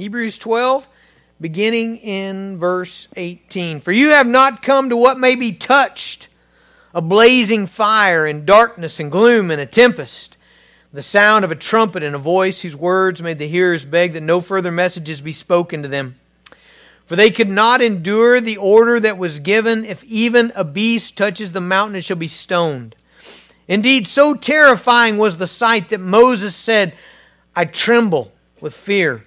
Hebrews 12, beginning in verse 18. For you have not come to what may be touched, a blazing fire and darkness and gloom and a tempest, the sound of a trumpet and a voice whose words made the hearers beg that no further messages be spoken to them. For they could not endure the order that was given if even a beast touches the mountain, it shall be stoned. Indeed, so terrifying was the sight that Moses said, I tremble with fear.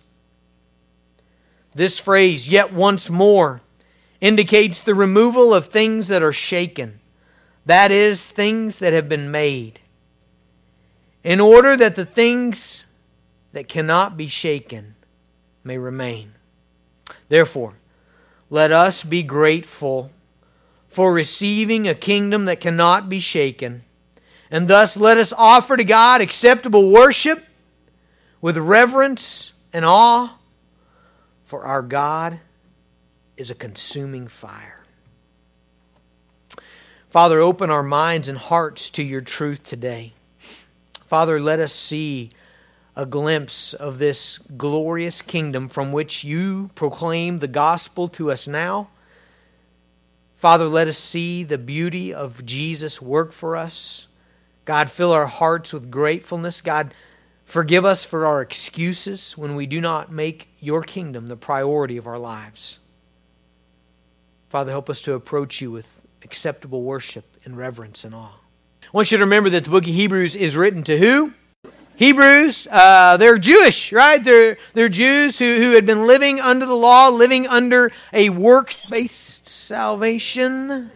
This phrase, yet once more, indicates the removal of things that are shaken, that is, things that have been made, in order that the things that cannot be shaken may remain. Therefore, let us be grateful for receiving a kingdom that cannot be shaken, and thus let us offer to God acceptable worship with reverence and awe for our God is a consuming fire. Father, open our minds and hearts to your truth today. Father, let us see a glimpse of this glorious kingdom from which you proclaim the gospel to us now. Father, let us see the beauty of Jesus work for us. God, fill our hearts with gratefulness. God, Forgive us for our excuses when we do not make your kingdom the priority of our lives. Father, help us to approach you with acceptable worship and reverence and awe. I want you to remember that the book of Hebrews is written to who? Hebrews, uh, they're Jewish, right? They're, they're Jews who, who had been living under the law, living under a works based salvation.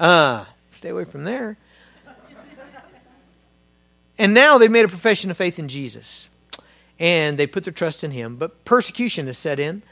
Uh, stay away from there. And now they've made a profession of faith in Jesus. And they put their trust in Him. But persecution has set in.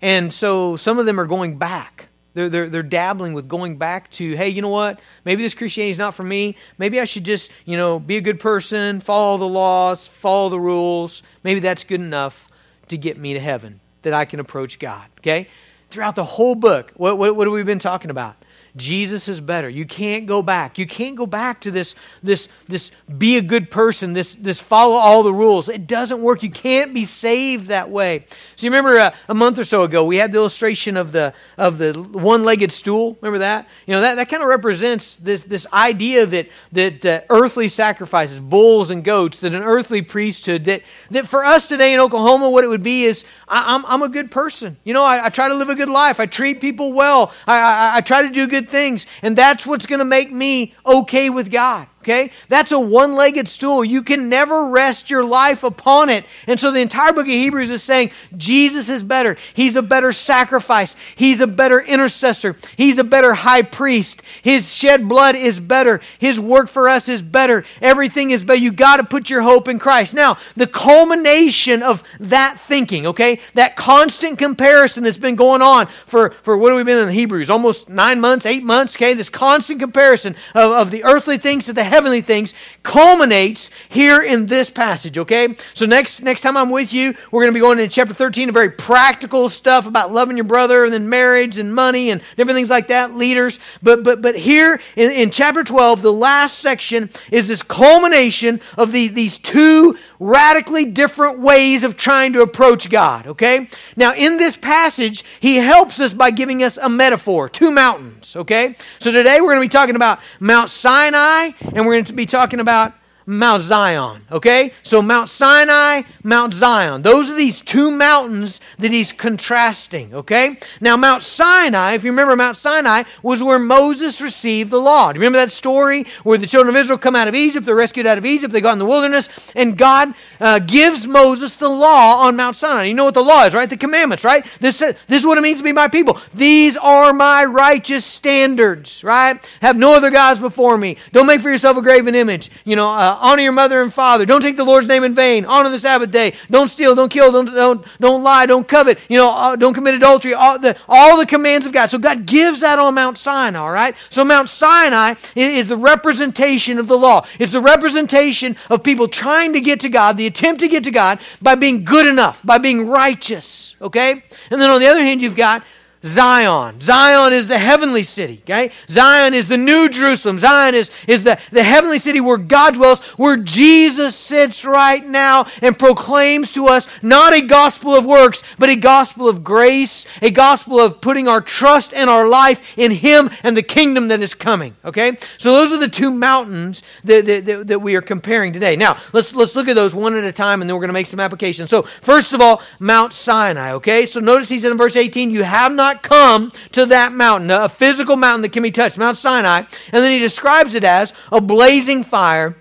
And so some of them are going back. They're, they're, they're dabbling with going back to, hey, you know what? Maybe this Christianity is not for me. Maybe I should just, you know, be a good person, follow the laws, follow the rules. Maybe that's good enough to get me to heaven, that I can approach God. Okay? Throughout the whole book, what, what, what have we been talking about? Jesus is better. You can't go back. You can't go back to this, this, this be a good person, this, this follow all the rules. It doesn't work. You can't be saved that way. So you remember a, uh, a month or so ago, we had the illustration of the, of the one-legged stool. Remember that? You know, that, that kind of represents this, this idea that, that uh, earthly sacrifices, bulls and goats, that an earthly priesthood, that, that for us today in Oklahoma, what it would be is I, am I'm, I'm a good person. You know, I, I try to live a good life. I treat people well. I, I, I try to do good good things. And that's what's going to make me okay with God. Okay? That's a one legged stool. You can never rest your life upon it. And so the entire book of Hebrews is saying Jesus is better. He's a better sacrifice. He's a better intercessor. He's a better high priest. His shed blood is better. His work for us is better. Everything is better. You got to put your hope in Christ. Now, the culmination of that thinking, okay, that constant comparison that's been going on for, for what have we been in the Hebrews? Almost nine months, eight months, okay? This constant comparison of, of the earthly things to the heavenly things culminates here in this passage, okay? So next next time I'm with you, we're going to be going into chapter 13, a very practical stuff about loving your brother and then marriage and money and different things like that, leaders. But but but here in, in chapter 12, the last section is this culmination of the, these two radically different ways of trying to approach God, okay? Now, in this passage, he helps us by giving us a metaphor, two mountains, okay? So today we're going to be talking about Mount Sinai and we're going to be talking about Mount Zion. Okay? So Mount Sinai, Mount Zion. Those are these two mountains that he's contrasting. Okay? Now, Mount Sinai, if you remember, Mount Sinai was where Moses received the law. Do you remember that story where the children of Israel come out of Egypt? They're rescued out of Egypt. They got in the wilderness, and God uh, gives Moses the law on Mount Sinai. You know what the law is, right? The commandments, right? This, this is what it means to be my people. These are my righteous standards, right? Have no other gods before me. Don't make for yourself a graven image. You know, uh, honor your mother and father. Don't take the Lord's name in vain. Honor the Sabbath day. Don't steal. Don't kill. Don't don't don't lie. Don't covet. You know, uh, don't commit adultery. All the all the commands of God. So God gives that on Mount Sinai. All right. So Mount Sinai is, is the representation of the law. It's the representation of people trying to get to God, the attempt to get to God by being good enough, by being righteous. Okay. And then on the other hand, you've got Zion. Zion is the heavenly city, okay? Zion is the new Jerusalem. Zion is, is the, the heavenly city where God dwells, where Jesus sits right now and proclaims to us not a gospel of works, but a gospel of grace, a gospel of putting our trust and our life in Him and the kingdom that is coming, okay? So those are the two mountains that, that, that, we are comparing today. Now, let's, let's look at those one at a time and then we're going to make some applications. So, first of all, Mount Sinai, okay? So notice he said in verse 18, You have not not come to that mountain, a physical mountain that can be touched, Mount Sinai. And then he describes it as a blazing fire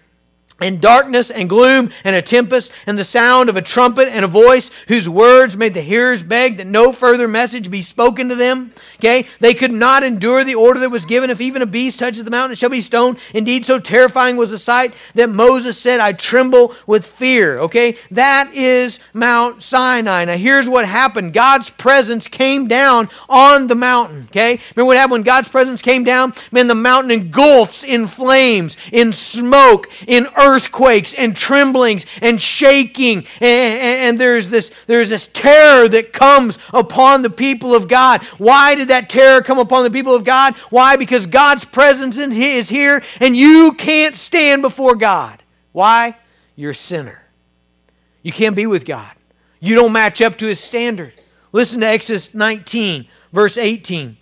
and darkness and gloom and a tempest and the sound of a trumpet and a voice whose words made the hearers beg that no further message be spoken to them. Okay? They could not endure the order that was given. If even a beast touches the mountain, it shall be stoned. Indeed, so terrifying was the sight that Moses said, I tremble with fear. Okay? That is Mount Sinai. Now, here's what happened God's presence came down on the mountain. Okay? Remember what happened when God's presence came down? Man, the mountain engulfs in flames, in smoke, in earth earthquakes and tremblings and shaking. And, and, and, there's, this, there's this terror that comes upon the people of God. Why did that terror come upon the people of God? Why? Because God's presence is here and you can't stand before God. Why? You're a sinner. You can't be with God. You don't match up to his standard. Listen to Exodus 19, verse 18.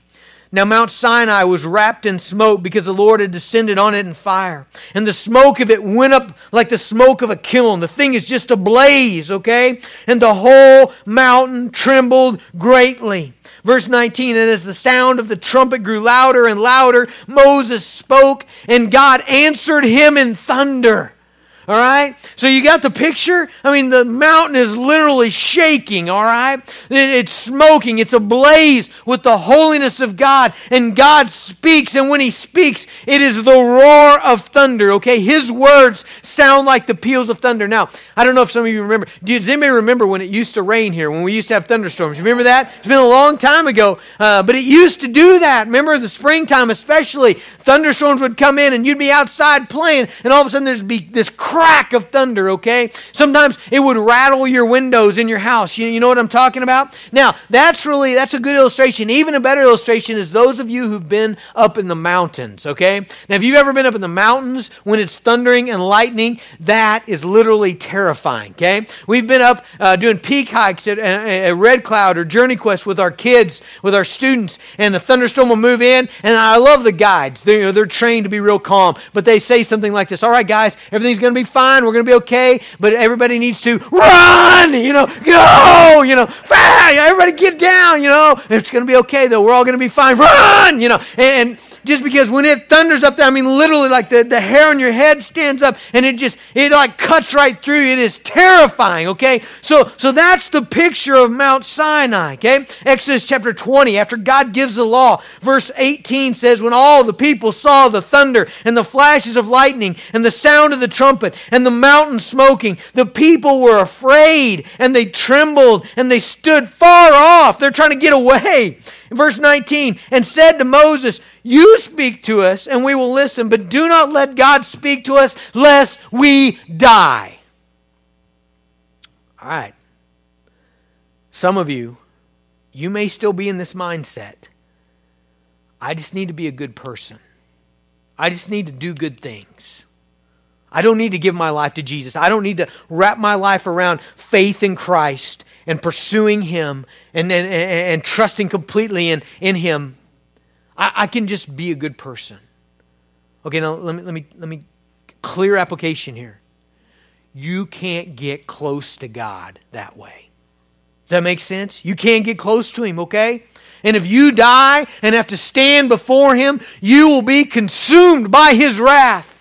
Now, Mount Sinai was wrapped in smoke because the Lord had descended on it in fire. And the smoke of it went up like the smoke of a kiln. The thing is just ablaze, okay? And the whole mountain trembled greatly. Verse 19, and as the sound of the trumpet grew louder and louder, Moses spoke, and God answered him in thunder. All right? So you got the picture? I mean, the mountain is literally shaking, all right? It's smoking, it's ablaze with the holiness of God. And God speaks, and when He speaks, it is the roar of thunder, okay? His words sound like the peals of thunder. Now, I don't know if some of you remember. Does anybody remember when it used to rain here, when we used to have thunderstorms? Remember that? It's been a long time ago, uh, but it used to do that. Remember the springtime, especially? Thunderstorms would come in, and you'd be outside playing, and all of a sudden there'd be this crack of thunder, okay? Sometimes it would rattle your windows in your house. You, you know what I'm talking about? Now, that's really, that's a good illustration. Even a better illustration is those of you who've been up in the mountains, okay? Now, if you've ever been up in the mountains when it's thundering and lightning, that is literally terrifying, okay? We've been up uh, doing peak hikes at, at Red Cloud or Journey Quest with our kids, with our students, and the thunderstorm will move in, and I love the guides. They're, you know, they're trained to be real calm, but they say something like this, all right, guys, everything's going to be fine. We're going to be okay, but everybody needs to run, you know, go, you know, everybody get down, you know. It's going to be okay, though. We're all going to be fine. Run, you know. And, and, just because when it thunders up there, I mean, literally, like the, the hair on your head stands up and it just, it like cuts right through. It is terrifying, okay? So, so that's the picture of Mount Sinai, okay? Exodus chapter 20, after God gives the law, verse 18 says, When all the people saw the thunder and the flashes of lightning and the sound of the trumpet and the mountain smoking. The people were afraid and they trembled and they stood far off. They're trying to get away. Verse 19, and said to Moses, You speak to us and we will listen, but do not let God speak to us lest we die. All right. Some of you, you may still be in this mindset. I just need to be a good person. I just need to do good things. I don't need to give my life to Jesus. I don't need to wrap my life around faith in Christ and pursuing Him and, and, and trusting completely in, in Him. I, I can just be a good person. Okay, now let me, let me, let me clear application here. You can't get close to God that way. Does that make sense? You can't get close to Him, okay? And if you die and have to stand before Him, you will be consumed by His wrath,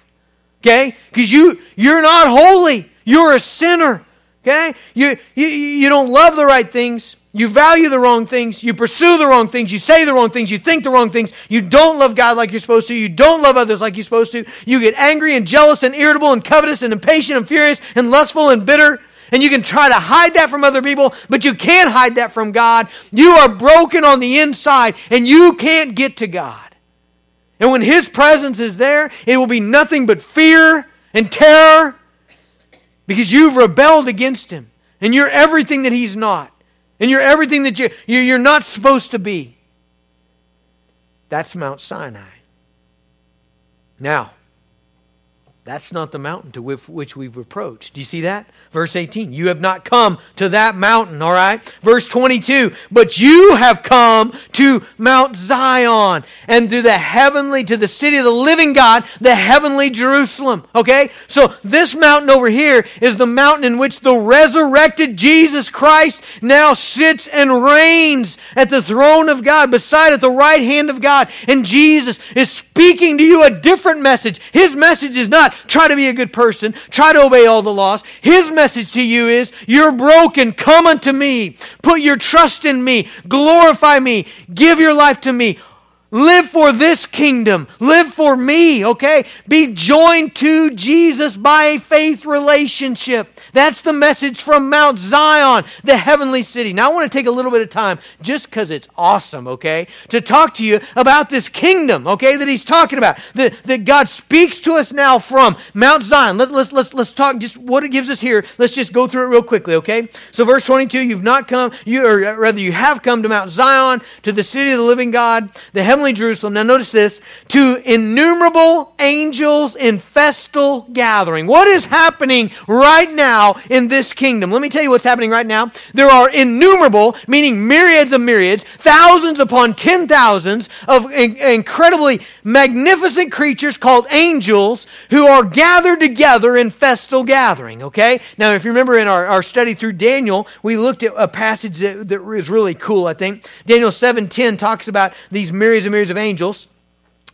okay? Because you, you're not holy, you're a sinner, okay? You, you, you don't love the right things. You value the wrong things. You pursue the wrong things. You say the wrong things. You think the wrong things. You don't love God like you're supposed to. You don't love others like you're supposed to. You get angry and jealous and irritable and covetous and impatient and furious and lustful and bitter. And you can try to hide that from other people, but you can't hide that from God. You are broken on the inside and you can't get to God. And when His presence is there, it will be nothing but fear and terror because you've rebelled against Him and you're everything that He's not and you're everything that you, you're not supposed to be. That's Mount Sinai. Now, that's not the mountain to which we've approached. Do you see that? Verse 18. You have not come to that mountain, all right? Verse 22. But you have come to Mount Zion and to the heavenly, to the city of the living God, the heavenly Jerusalem, okay? So this mountain over here is the mountain in which the resurrected Jesus Christ now sits and reigns at the throne of God, beside at the right hand of God. And Jesus is speaking to you a different message. His message is not try to be a good person, try to obey all the laws. His message to you is you're broken, come unto me, put your trust in me, glorify me, give your life to me. Live for this kingdom. Live for me, okay? Be joined to Jesus by a faith relationship. That's the message from Mount Zion, the heavenly city. Now, I want to take a little bit of time, just because it's awesome, okay, to talk to you about this kingdom, okay, that he's talking about, that, that God speaks to us now from Mount Zion. Let, let's, let's, let's talk just what it gives us here. Let's just go through it real quickly, okay? So, verse 22, you've not come, you, or rather, you have come to Mount Zion, to the city of the living God, the heavenly Jerusalem. Now, notice this to innumerable angels in festal gathering. What is happening right now? now in this kingdom. Let me tell you what's happening right now. There are innumerable, meaning myriads of myriads, thousands upon ten thousands of in- incredibly magnificent creatures called angels who are gathered together in festal gathering. Okay? Now, if you remember in our, our study through Daniel, we looked at a passage that, that is really cool, I think. Daniel 7.10 talks about these myriads and myriads of angels.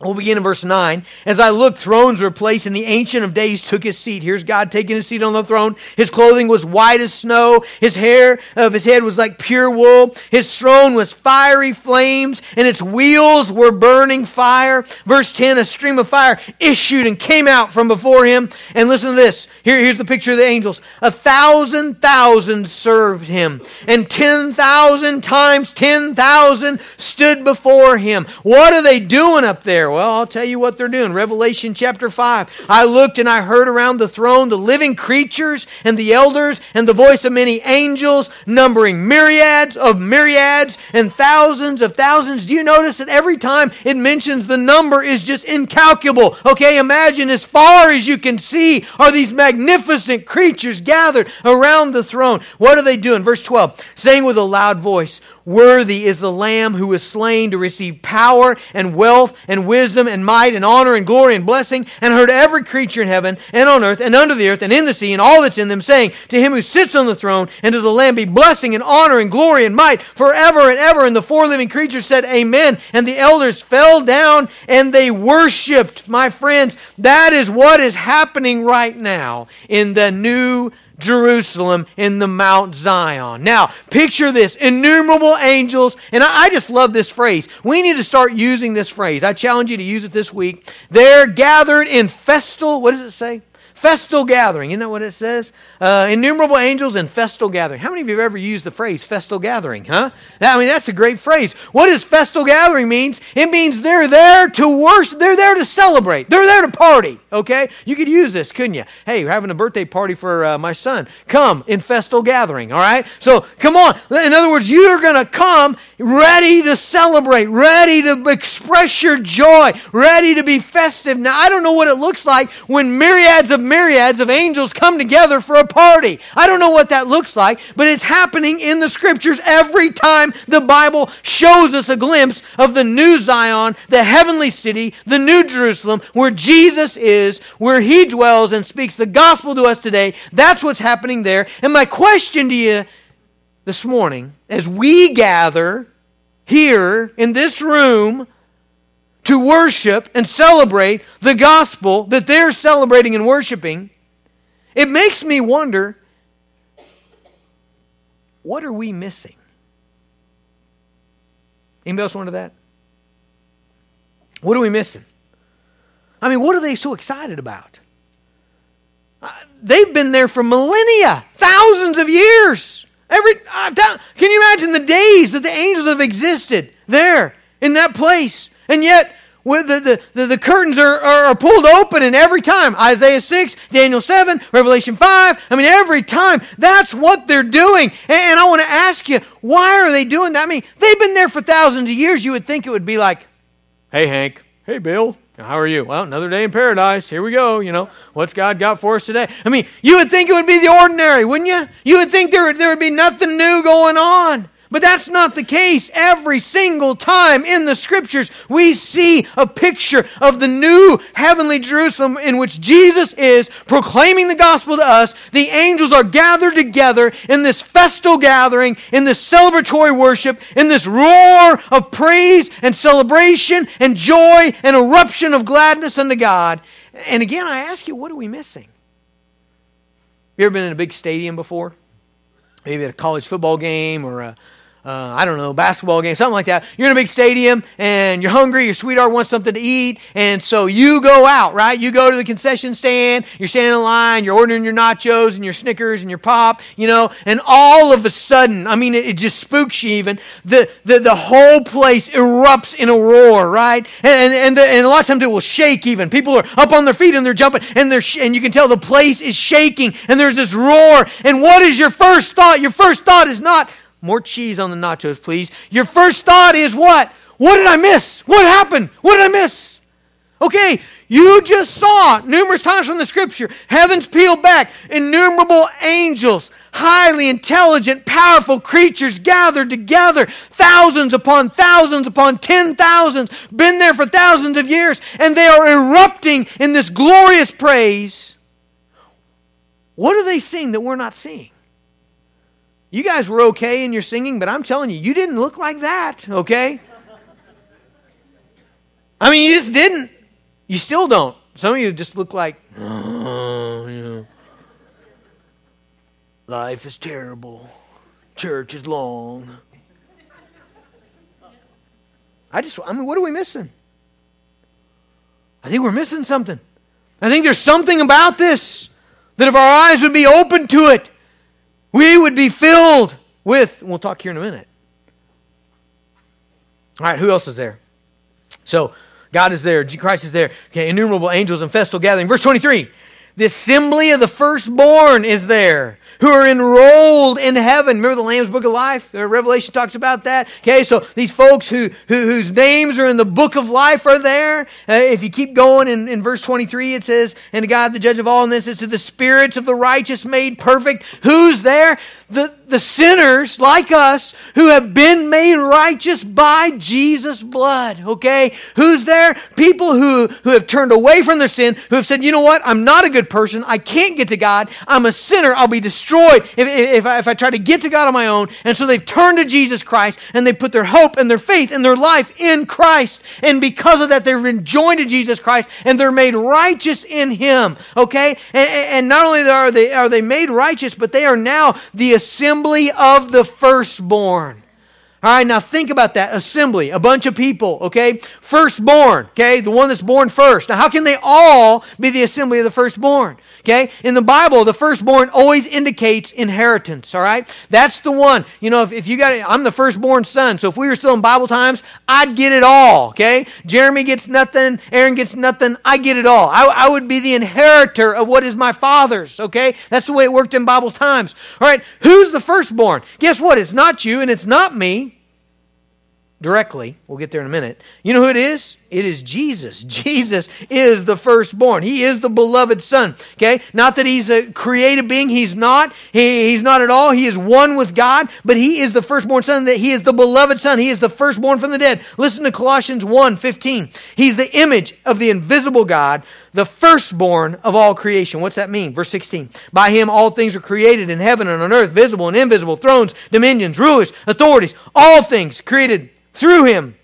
We'll begin in verse 9. As I looked, thrones were placed, and the Ancient of Days took his seat. Here's God taking his seat on the throne. His clothing was white as snow. His hair of his head was like pure wool. His throne was fiery flames, and its wheels were burning fire. Verse 10 A stream of fire issued and came out from before him. And listen to this. Here, here's the picture of the angels. A thousand thousand served him, and 10,000 times 10,000 stood before him. What are they doing up there? There? Well, I'll tell you what they're doing. Revelation chapter 5. I looked and I heard around the throne the living creatures and the elders and the voice of many angels, numbering myriads of myriads and thousands of thousands. Do you notice that every time it mentions the number is just incalculable? Okay, imagine as far as you can see are these magnificent creatures gathered around the throne. What are they doing? Verse 12, saying with a loud voice, Worthy is the Lamb who was slain to receive power and wealth and wisdom and might and honor and glory and blessing, and heard every creature in heaven and on earth and under the earth and in the sea and all that's in them, saying, To him who sits on the throne and to the Lamb be blessing and honor and glory and might forever and ever. And the four living creatures said, Amen. And the elders fell down and they worshiped. My friends, that is what is happening right now in the new Jerusalem in the Mount Zion. Now, picture this innumerable angels, and I, I, just love this phrase. We need to start using this phrase. I challenge you to use it this week. They're gathered in festal, what does it say? Festal gathering. Isn't that what it says? Uh, innumerable angels and festal gathering. How many of you have ever used the phrase festal gathering, huh? I mean, that's a great phrase. What does festal gathering means? It means they're there to worship. They're there to celebrate. They're there to party, okay? You could use this, couldn't you? Hey, we're having a birthday party for uh, my son. Come in festal gathering, all right? So, come on. In other words, you're going to come ready to celebrate, ready to express your joy, ready to be festive. Now, I don't know what it looks like when myriads of myriads of angels come together for a party. I don't know what that looks like, but it's happening in the scriptures every time the Bible shows us a glimpse of the new Zion, the heavenly city, the new Jerusalem, where Jesus is, where he dwells and speaks the gospel to us today. That's what's happening there. And my question to you this morning, as we gather here in this room to worship and celebrate the gospel that they're celebrating and worshiping, it makes me wonder what are we missing? Anybody else wonder that? What are we missing? I mean, what are they so excited about? Uh, they've been there for millennia, thousands of years. Every uh, can you imagine the days that the angels have existed there in that place, and yet the, the, the, the, curtains are, are, are, pulled open, and every time Isaiah 6, Daniel 7, Revelation 5, I mean, every time that's what they're doing. And, and I want to ask you, why are they doing that? I mean, they've been there for thousands of years. You would think it would be like, hey, Hank, hey, Bill, how are you? Well, another day in paradise. Here we go. You know, what's God got for us today? I mean, you would think it would be the ordinary, wouldn't you? You would think there, there would be nothing new going on. But that's not the case. Every single time in the scriptures, we see a picture of the new heavenly Jerusalem in which Jesus is proclaiming the gospel to us. The angels are gathered together in this festal gathering, in this celebratory worship, in this roar of praise and celebration and joy and eruption of gladness unto God. And again, I ask you, what are we missing? You ever been in a big stadium before? Maybe at a college football game or a uh, I don't know, basketball game, something like that. You're in a big stadium and you're hungry, your sweetheart wants something to eat, and so you go out, right? You go to the concession stand, you're standing in line, you're ordering your nachos and your Snickers and your pop, you know, and all of a sudden, I mean, it, it just spooks you even. The, the, the whole place erupts in a roar, right? And, and, and, the, and a lot of times it will shake even. People are up on their feet and they're jumping, and, they're sh- and you can tell the place is shaking, and there's this roar. And what is your first thought? Your first thought is not, more cheese on the nachos, please. Your first thought is what? What did I miss? What happened? What did I miss? Okay, you just saw numerous times from the scripture heavens peeled back, innumerable angels, highly intelligent, powerful creatures gathered together, thousands upon thousands upon ten thousands, been there for thousands of years, and they are erupting in this glorious praise. What are they sing that we're not seeing? You guys were okay in your singing, but I'm telling you, you didn't look like that, okay? I mean, you just didn't. You still don't. Some of you just look like, oh, you know, life is terrible, church is long. I just, I mean, what are we missing? I think we're missing something. I think there's something about this that if our eyes would be open to it, we would be filled with, we'll talk here in a minute. All right, who else is there? So, God is there, Christ is there. Okay, innumerable angels and festal gathering. Verse 23 the assembly of the firstborn is there who are enrolled in heaven. Remember the Lamb's Book of Life? Revelation talks about that. Okay, so these folks who, who whose names are in the book of life are there. Uh, if you keep going in, in verse 23, it says, And to God, the judge of all, and this is to the spirits of the righteous made perfect. Who's there? The, the sinners like us who have been made righteous by Jesus' blood. Okay? Who's there? People who, who have turned away from their sin, who have said, you know what? I'm not a good person. I can't get to God. I'm a sinner. I'll be destroyed if, if, I, if I try to get to God on my own. And so they've turned to Jesus Christ and they put their hope and their faith and their life in Christ. And because of that, they've been joined to Jesus Christ and they're made righteous in Him. Okay? And, and not only are they, are they made righteous, but they are now the assembly of the firstborn. All right, now think about that assembly, a bunch of people, okay? Firstborn, okay? The one that's born first. Now, how can they all be the assembly of the firstborn? Okay? In the Bible, the firstborn always indicates inheritance, all right? That's the one. You know, if, if you got it, I'm the firstborn son, so if we were still in Bible times, I'd get it all, okay? Jeremy gets nothing, Aaron gets nothing, I get it all. I, I would be the inheritor of what is my father's, okay? That's the way it worked in Bible times. All right, who's the firstborn? Guess what? It's not you and it's not me. Directly. We'll get there in a minute. You know who it is? It is Jesus. Jesus is the firstborn. He is the beloved Son. Okay? Not that he's a created being. He's not. He, he's not at all. He is one with God, but he is the firstborn Son. That he is the beloved Son. He is the firstborn from the dead. Listen to Colossians 1 15. He's the image of the invisible God, the firstborn of all creation. What's that mean? Verse 16. By him all things are created in heaven and on earth, visible and invisible, thrones, dominions, rulers, authorities, all things created through him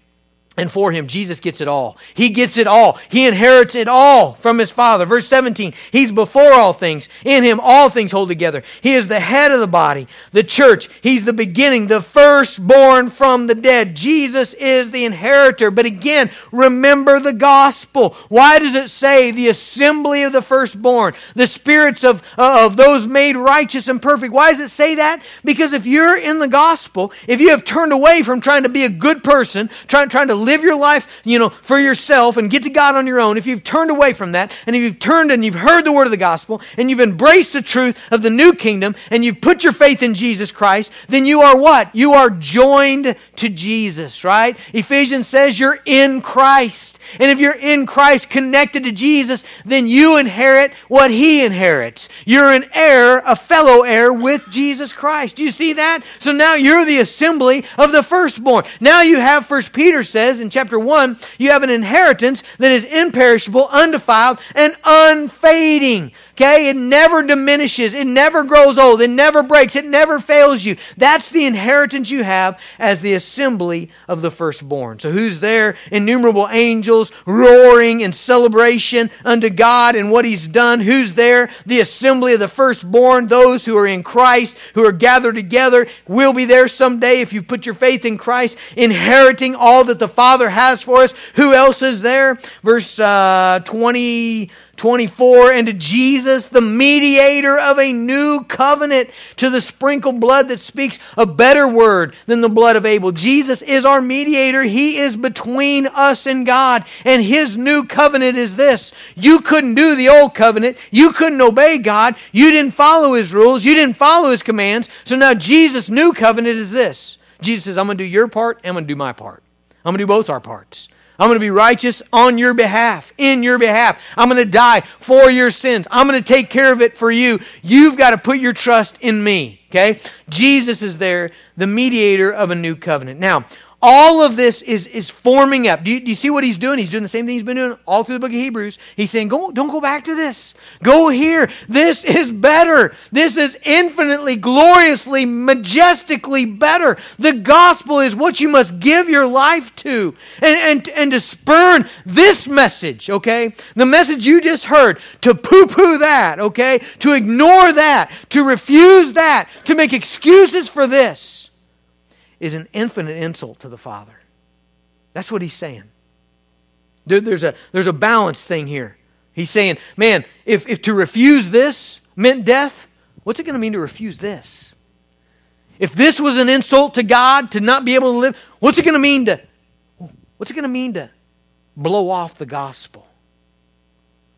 and for him. Jesus gets it all. He gets it all. He inherits it all from his Father. Verse 17, he's before all things. In him all things hold together. He is the head of the body, the church. He's the beginning, the firstborn from the dead. Jesus is the inheritor. But again, remember the gospel. Why does it say the assembly of the firstborn, the spirits of, uh, of those made righteous and perfect? Why does it say that? Because if you're in the gospel, if you have turned away from trying to be a good person, trying, trying to live your life, you know, for yourself and get to God on your own, if you've turned away from that, and if you've turned and you've heard the word of the gospel, and you've embraced the truth of the new kingdom, and you've put your faith in Jesus Christ, then you are what? You are joined to Jesus, right? Ephesians says you're in Christ. And if you're in Christ connected to Jesus, then you inherit what he inherits. You're an heir, a fellow heir with Jesus Christ. Do you see that? So now you're the assembly of the firstborn. Now you have, First Peter says in chapter 1, you have an inheritance that is imperishable, undefiled, and unfading. Okay? It never diminishes. It never grows old. It never breaks. It never fails you. That's the inheritance you have as the assembly of the firstborn. So who's there? Innumerable angels roaring in celebration unto God and what he's done. Who's there? The assembly of the firstborn, those who are in Christ, who are gathered together, will be there someday if you put your faith in Christ, inheriting all that the Father has for us. Who else is there? Verse uh, 20. 24, and to Jesus, the mediator of a new covenant, to the sprinkled blood that speaks a better word than the blood of Abel. Jesus is our mediator. He is between us and God. And his new covenant is this you couldn't do the old covenant, you couldn't obey God, you didn't follow his rules, you didn't follow his commands. So now Jesus' new covenant is this Jesus says, I'm going to do your part, I'm going to do my part. I'm going to do both our parts. I'm going to be righteous on your behalf, in your behalf. I'm going to die for your sins. I'm going to take care of it for you. You've got to put your trust in me. Okay? Jesus is there, the mediator of a new covenant. Now, all of this is, is forming up. Do you, do you, see what he's doing? He's doing the same thing he's been doing all through the book of Hebrews. He's saying, go, don't go back to this. Go here. This is better. This is infinitely, gloriously, majestically better. The gospel is what you must give your life to. And, and, and to spurn this message, okay? The message you just heard, to poo poo that, okay? To ignore that, to refuse that, to make excuses for this is an infinite insult to the Father. That's what he's saying. There, there's, a, there's a balance thing here. He's saying, man, if, if to refuse this meant death, what's it going to mean to refuse this? If this was an insult to God to not be able to live, what's it going to mean to what's it going to mean to blow off the gospel?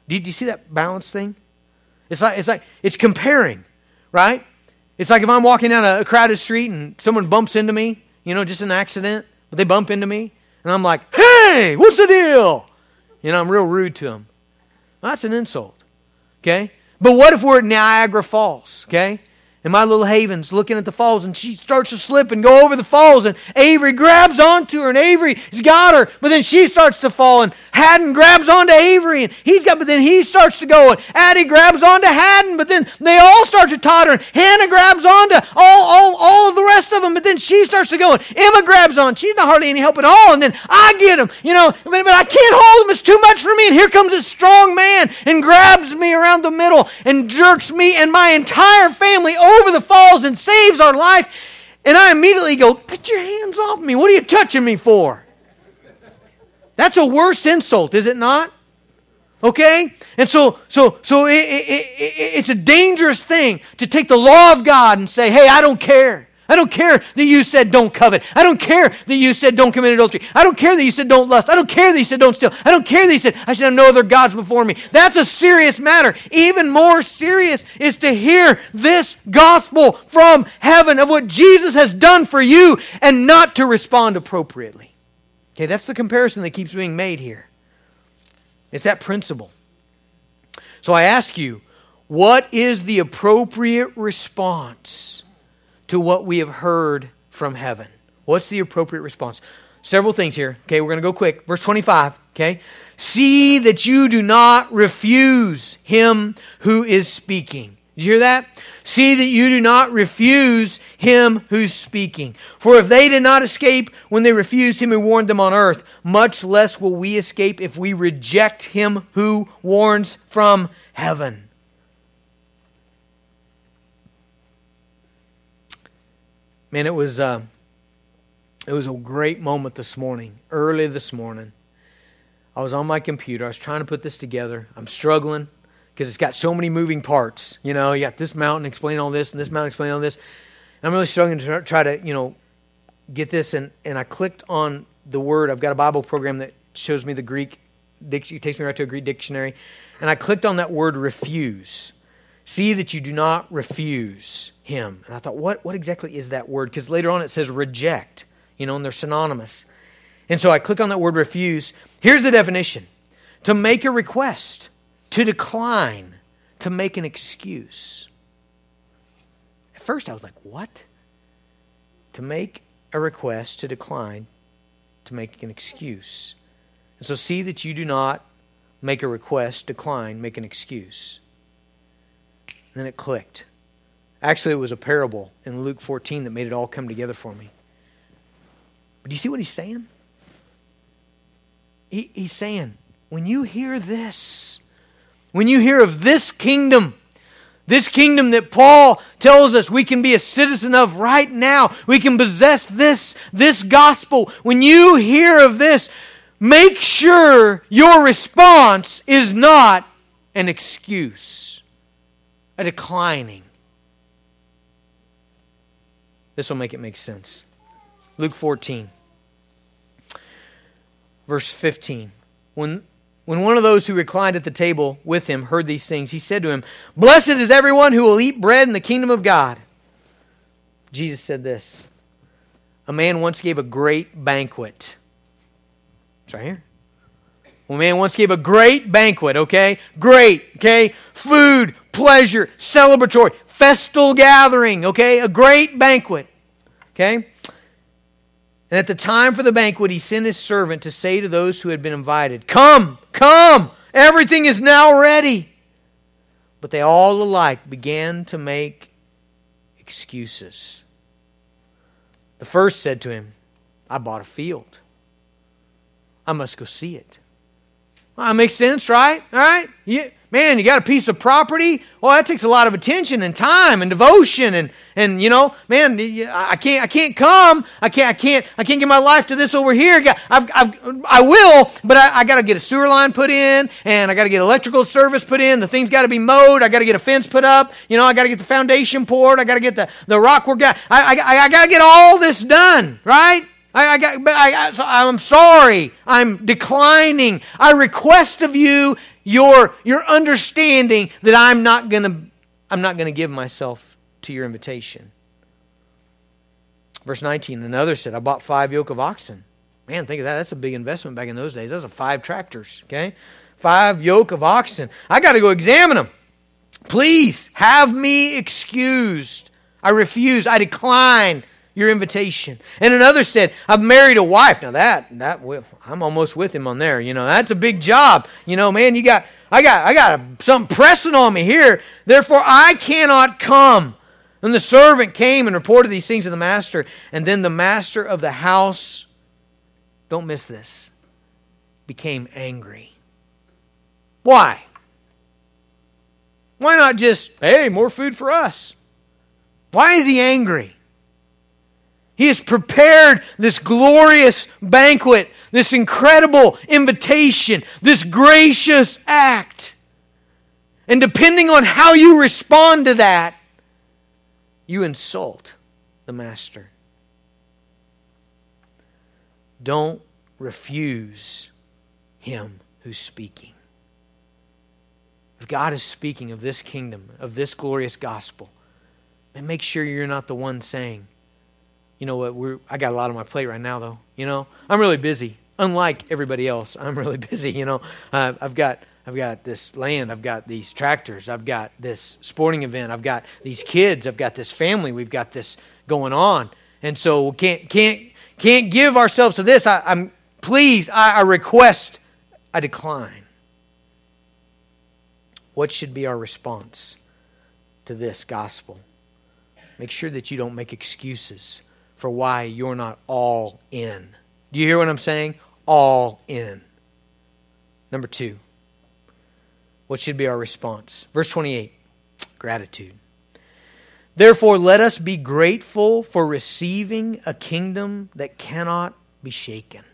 Do you, do you see that balance thing? It's like it's like it's comparing, right? It's like if I'm walking down a crowded street and someone bumps into me, you know, just an accident, but they bump into me, and I'm like, hey, what's the deal? You know, I'm real rude to them. that's an insult, okay? But what if we're at Niagara Falls, okay? And my little Haven's looking at the falls and she starts to slip and go over the falls and Avery grabs onto her and Avery's got her, but then she starts to fall and Haddon grabs onto Avery and he's got, but then he starts to go and Addie grabs onto Haddon, but then they all start to totter and Hannah grabs onto all, all, all of the rest of them, but then she starts to go and Emma grabs on. She's not hardly any help at all and then I get him, you know, but, but I can't hold him. It's too much for me. And here comes a strong man and grabs me around the middle and jerks me and my entire family over over the falls and saves our life. And I immediately go, Get your hands off me. What are you touching me for? That's a worse insult, is it not? Okay? And so, so, so it, it, it, it's a dangerous thing to take the law of God and say, hey, I don't care. I don't care that you said don't covet. I don't care that you said don't commit adultery. I don't care that you said don't lust. I don't care that you said don't steal. I don't care that you said I should have no other gods before me. That's a serious matter. Even more serious is to hear this gospel from heaven of what Jesus has done for you and not to respond appropriately. Okay, that's the comparison that keeps being made here. It's that principle. So I ask you, what is the appropriate response to what we have heard from heaven? What's the appropriate response? Several things here. Okay, we're going to go quick. Verse 25. Okay. See that you do not refuse him who is speaking. Did you hear that? See that you do not refuse him who's speaking. For if they did not escape when they refused him who warned them on earth, much less will we escape if we reject him who warns from heaven. Man, it was uh, it was a great moment this morning, early this morning. I was on my computer. I was trying to put this together. I'm struggling because it's got so many moving parts. You know, you got this mountain explaining all this, and this mountain explaining all this. And I'm really struggling to try to, you know, get this. And, and I clicked on the word. I've got a Bible program that shows me the Greek. It takes me right to a Greek dictionary. And I clicked on that word refuse. See that you do not refuse him. And I thought, what, what exactly is that word? Because later on it says reject, you know, and they're synonymous. And so I click on that word refuse. Here's the definition to make a request, to decline, to make an excuse. At first I was like, what? To make a request, to decline, to make an excuse. And so see that you do not make a request, decline, make an excuse. And then it clicked. Actually, it was a parable in Luke 14 that made it all come together for me. But do you see what he's saying? He, he's saying, when you hear this, when you hear of this kingdom, this kingdom that Paul tells us we can be a citizen of right now, we can possess this, this gospel. When you hear of this, make sure your response is not an excuse, a declining this will make it make sense. Luke 14, verse 15. When, when one of those who reclined at the table with him heard these things, he said to him, Blessed is everyone who will eat bread in the kingdom of God. Jesus said this A man once gave a great banquet. It's right here. A man once gave a great banquet, okay? Great, okay? Food, pleasure, celebratory, festal gathering, okay? A great banquet, okay? And at the time for the banquet, he sent his servant to say to those who had been invited, Come, come, everything is now ready. But they all alike began to make excuses. The first said to him, I bought a field. I must go see it. Well, that makes sense, right? All right? You, man, you got a piece of property. Well, that takes a lot of attention and time and devotion, and and you know, man, I can't I can't come. I can't I can't I can't give my life to this over here. I've, I've, I will, but I, I got to get a sewer line put in, and I got to get electrical service put in. The thing's got to be mowed. I got to get a fence put up. You know, I got to get the foundation poured. I got to get the the rock work. I I, I, I got to get all this done, right? I, I, got, I, I'm sorry. I'm declining. I request of you your, your understanding that I'm not going to give myself to your invitation. Verse 19, another said, I bought five yoke of oxen. Man, think of that. That's a big investment back in those days. Those are five tractors, okay? Five yoke of oxen. I got to go examine them. Please have me excused. I refuse. I decline your invitation. And another said, I've married a wife. Now that that I'm almost with him on there. You know, that's a big job. You know, man, you got I got I got something pressing on me here. Therefore I cannot come. And the servant came and reported these things to the master, and then the master of the house don't miss this. became angry. Why? Why not just, hey, more food for us? Why is he angry? He has prepared this glorious banquet, this incredible invitation, this gracious act. And depending on how you respond to that, you insult the Master. Don't refuse him who's speaking. If God is speaking of this kingdom, of this glorious gospel, then make sure you're not the one saying, you know what, we're, I got a lot on my plate right now, though. You know, I'm really busy. Unlike everybody else, I'm really busy. You know, uh, I've got I've got this land, I've got these tractors, I've got this sporting event, I've got these kids, I've got this family, we've got this going on, and so can't can't can't give ourselves to this. I, am please, I, I request, I decline. What should be our response to this gospel? Make sure that you don't make excuses for why you're not all in. Do you hear what I'm saying? All in. Number two, what should be our response? Verse 28 gratitude. Therefore, let us be grateful for receiving a kingdom that cannot be shaken.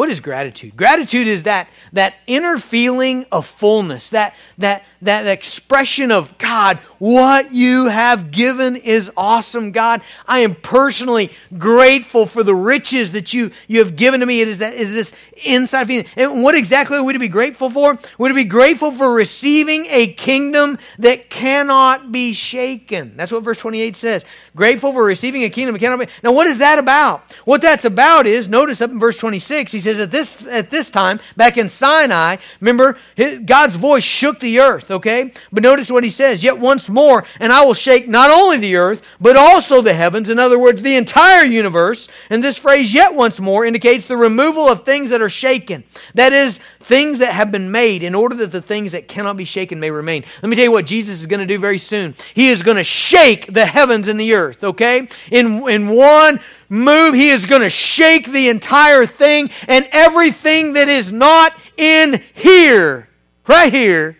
What is gratitude? Gratitude is that, that inner feeling of fullness, that, that, that expression of God, what you have given is awesome, God. I am personally grateful for the riches that you, you have given to me. It is, that, is this inside feeling. And what exactly are we to be grateful for? We're to be grateful for receiving a kingdom that cannot be shaken. That's what verse 28 says. Grateful for receiving a kingdom that cannot be. Now, what is that about? What that's about is, notice up in verse 26, he says, says at this, at this time, back in Sinai, remember, God's voice shook the earth, okay? But notice what he says, yet once more, and I will shake not only the earth, but also the heavens. In other words, the entire universe. And this phrase, yet once more, indicates the removal of things that are shaken. That is, things that have been made in order that the things that cannot be shaken may remain. Let me tell you what Jesus is going to do very soon. He is going to shake the heavens and the earth, okay? In, in one move. He is going to shake the entire thing, and everything that is not in here, right here,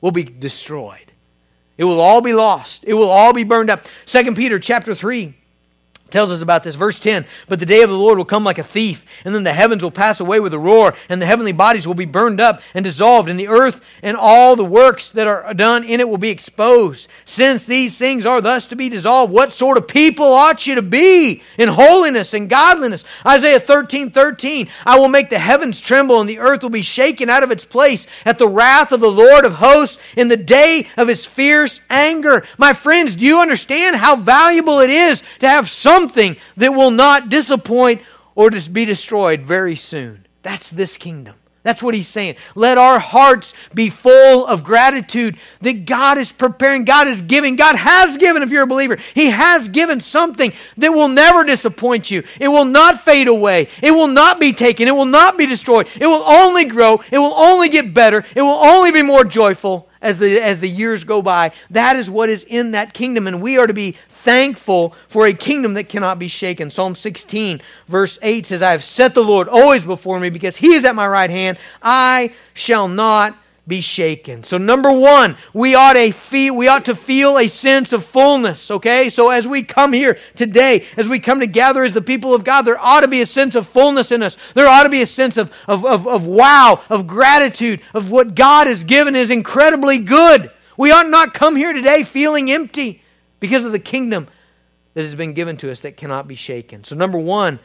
will be destroyed. It will all be lost. It will all be burned up. Second Peter chapter 3 tells us about this. Verse 10 But the day of the Lord will come like a thief, and then the heavens will pass away with a roar, and the heavenly bodies will be burned up and dissolved, and the earth and all the works that are done in it will be exposed. Since these things are thus to be dissolved, what sort of people ought you to be in holiness and godliness? Isaiah 13 13 I will make the heavens tremble, and the earth will be shaken out of its place at the wrath of the Lord of hosts in the day of his fierce anger. My friends, do you understand how valuable it is to have some something that will not disappoint or just be destroyed very soon. That's this kingdom. That's what he's saying. Let our hearts be full of gratitude that God is preparing, God is giving, God has given if you're a believer. He has given something that will never disappoint you. It will not fade away. It will not be taken. It will not be destroyed. It will only grow. It will only get better. It will only be more joyful as the, as the years go by. That is what is in that kingdom, and we are to be thankful for a kingdom that cannot be shaken. Psalm 16, verse 8 says, I have set the Lord always before me because he is at my right hand. I shall not be shaken. So number one, we ought to feel we ought to feel a sense of fullness. Okay, so as we come here today, as we come together as the people of God, there ought to be a sense of fullness in us. There ought to be a sense of of, of, of wow, of gratitude, of what God has given is incredibly good. We ought not come here today feeling empty because of the kingdom that has been given to us that cannot be shaken. So, number one,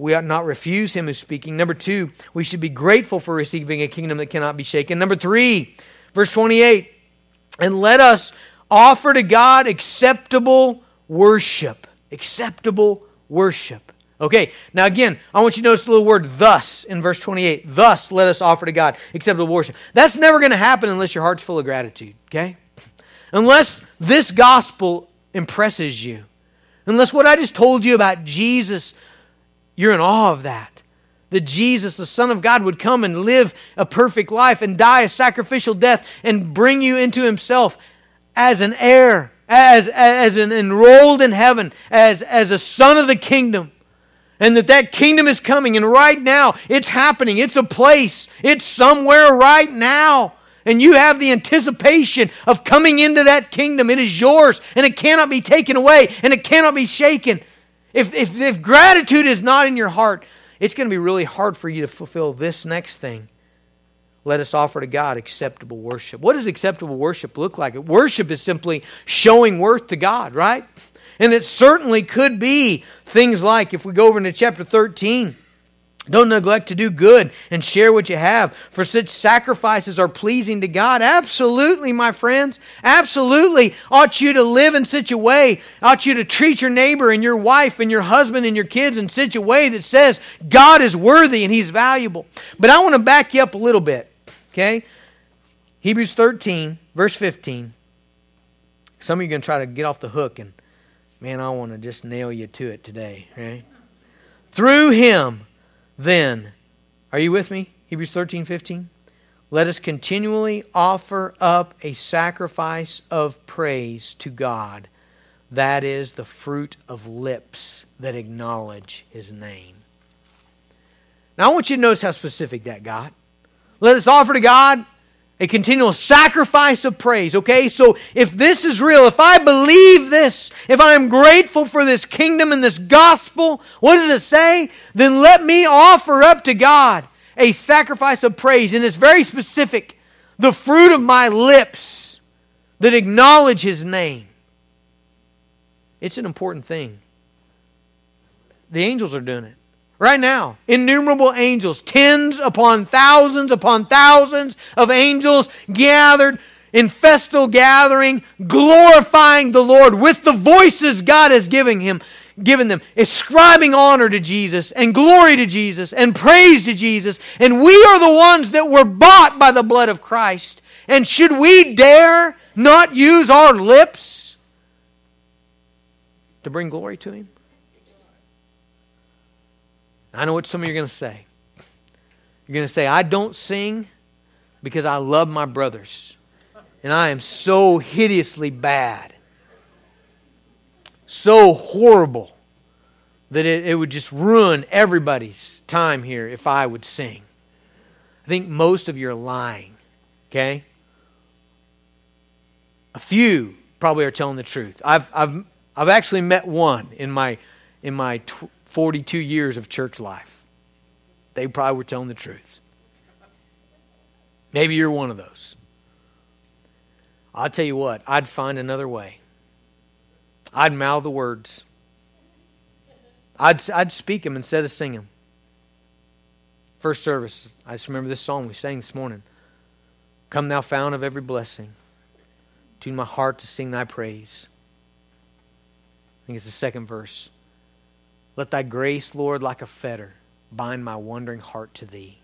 we ought not refuse him who's speaking. Number two, we should be grateful for receiving a kingdom that cannot be shaken. Number three, verse 28, and let us offer to God acceptable worship. Acceptable worship. Okay, now again, I want you to notice the little word thus in verse 28. Thus let us offer to God acceptable worship. That's never going to happen unless your heart's full of gratitude, okay? Unless this gospel impresses you, unless what I just told you about Jesus, you're in awe of that. That Jesus, the Son of God, would come and live a perfect life and die a sacrificial death and bring you into Himself as an heir, as, as an enrolled in heaven, as, as a son of the kingdom. And that that kingdom is coming. And right now it's happening. It's a place. It's somewhere right now. And you have the anticipation of coming into that kingdom. It is yours, and it cannot be taken away, and it cannot be shaken. If, if, if gratitude is not in your heart, it's going to be really hard for you to fulfill this next thing. Let us offer to God acceptable worship. What does acceptable worship look like? Worship is simply showing worth to God, right? And it certainly could be things like, if we go over into chapter 13, don't neglect to do good and share what you have, for such sacrifices are pleasing to God. Absolutely, my friends. Absolutely. Ought you to live in such a way, ought you to treat your neighbor and your wife and your husband and your kids in such a way that says God is worthy and He's valuable. But I want to back you up a little bit, okay? Hebrews 13, verse 15. Some of you are going to try to get off the hook, and man, I want to just nail you to it today, right? Through Him then, are you with me? Hebrews 13, 15. Let us continually offer up a sacrifice of praise to God. That is the fruit of lips that acknowledge His name. Now, I want you to notice how specific that got. Let us offer to God a continual sacrifice of praise. Okay, so if this is real, if I believe this, if I am grateful for this kingdom and this gospel, what does it say? Then let me offer up to God a sacrifice of praise. And it's very specific the fruit of my lips that acknowledge His name. It's an important thing. The angels are doing it. Right now, innumerable angels, tens upon thousands upon thousands of angels gathered in festal gathering, glorifying the Lord with the voices God has given him, given them, ascribing honor to Jesus and glory to Jesus and praise to Jesus. And we are the ones that were bought by the blood of Christ. And should we dare not use our lips to bring glory to him? I know what some of you are going to say. You're going to say, I don't sing because I love my brothers. And I am so hideously bad, so horrible, that it, it would just ruin everybody's time here if I would sing. I think most of you are lying, okay? A few probably are telling the truth. I've, I've, I've actually met one in my, in my 42 years of church life. They probably were telling the truth. Maybe you're one of those. I'll tell you what, I'd find another way. I'd mouth the words. I'd, I'd speak them instead of sing them. First service, I just remember this song we sang this morning. Come, thou fount of every blessing, tune my heart to sing thy praise. I think it's the second verse. Let thy grace, Lord, like a fetter, bind my wandering heart to thee.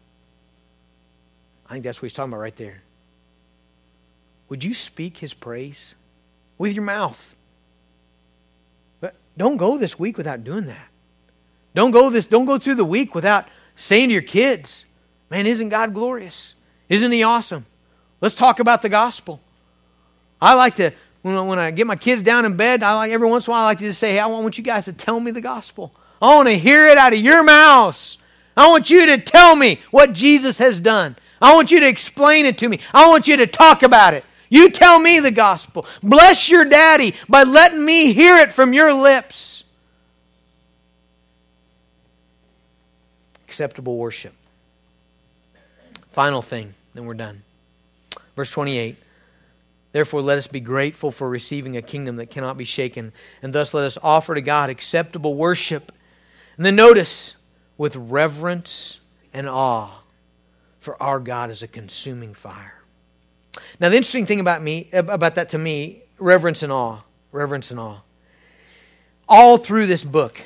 I think that's what he's talking about right there. Would you speak his praise with your mouth? But don't go this week without doing that. Don't go this don't go through the week without saying to your kids, "Man, isn't God glorious? Isn't he awesome? Let's talk about the gospel." I like to when I, when I get my kids down in bed, I like every once in a while I like to just say, "Hey, I want you guys to tell me the gospel. I want to hear it out of your mouths. I want you to tell me what Jesus has done. I want you to explain it to me. I want you to talk about it. You tell me the gospel. Bless your daddy by letting me hear it from your lips. Acceptable worship. Final thing, then we're done. Verse 28 Therefore, let us be grateful for receiving a kingdom that cannot be shaken, and thus let us offer to God acceptable worship. And then notice, with reverence and awe, for our God is a consuming fire. Now, the interesting thing about me, about that to me, reverence and awe, reverence and awe. All through this book,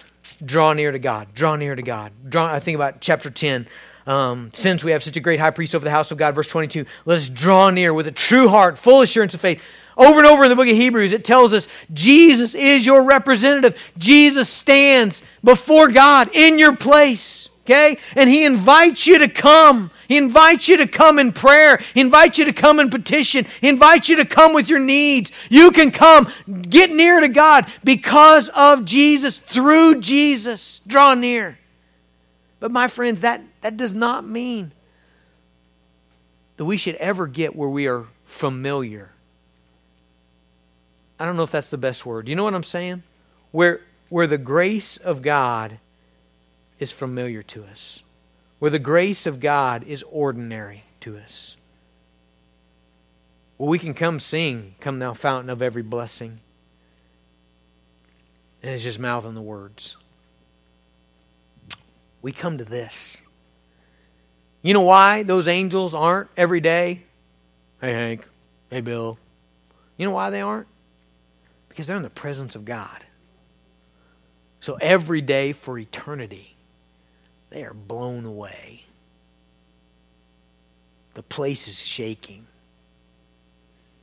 draw near to God, draw near to God. Draw, I think about chapter 10 um, since we have such a great high priest over the house of God, verse 22, let us draw near with a true heart, full assurance of faith. Over and over in the book of Hebrews, it tells us Jesus is your representative. Jesus stands before God in your place. Okay? And he invites you to come. He invites you to come in prayer. He invites you to come in petition. He invites you to come with your needs. You can come, get near to God because of Jesus, through Jesus. Draw near. But my friends, that, that does not mean that we should ever get where we are familiar. I don't know if that's the best word. You know what I'm saying? Where, where the grace of God is familiar to us, where the grace of God is ordinary to us. Well, we can come sing, Come Thou Fountain of Every Blessing. and is just mouthing the words. We come to this. You know why those angels aren't every day? Hey, Hank. Hey, Bill. You know why they aren't? Because they're in the presence of God. So every day for eternity, they are blown away. The place is shaking.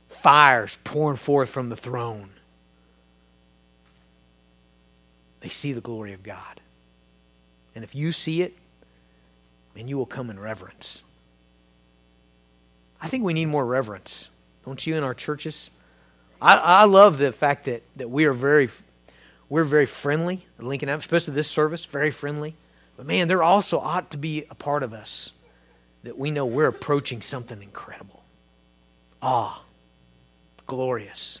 Fires pouring forth from the throne. They see the glory of God. And if you see it, then you will come in reverence. I think we need more reverence, don't you, in our churches? I, I love the fact that, that we are very we're very friendly at Lincoln Avenue, especially this service, very friendly. But man, there also ought to be a part of us that we know we're approaching something incredible. Ah, glorious.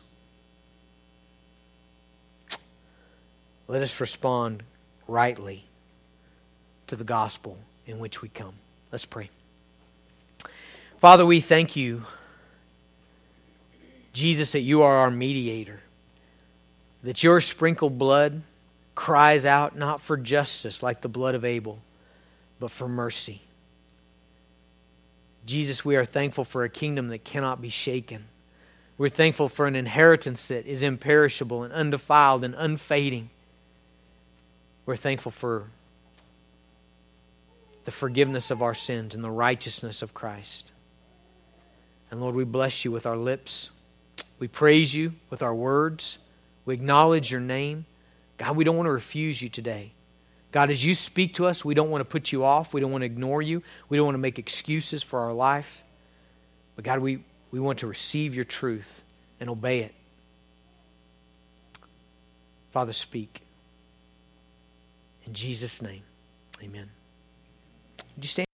Let us respond rightly to the gospel in which we come. Let's pray. Father, we thank you, Jesus, that you are our mediator, that your sprinkled blood cries out not for justice like the blood of Abel, but for mercy. Jesus, we are thankful for a kingdom that cannot be shaken. We're thankful for an inheritance that is imperishable and undefiled and unfading. We're thankful for the forgiveness of our sins and the righteousness of Christ. And Lord, we bless you with our lips. We praise you with our words. We acknowledge your name. God, we don't want to refuse you today. God, as you speak to us, we don't want to put you off. We don't want to ignore you. We don't want to make excuses for our life. But God, we, we want to receive your truth and obey it. Father, speak. In Jesus' name, amen. Would you stand?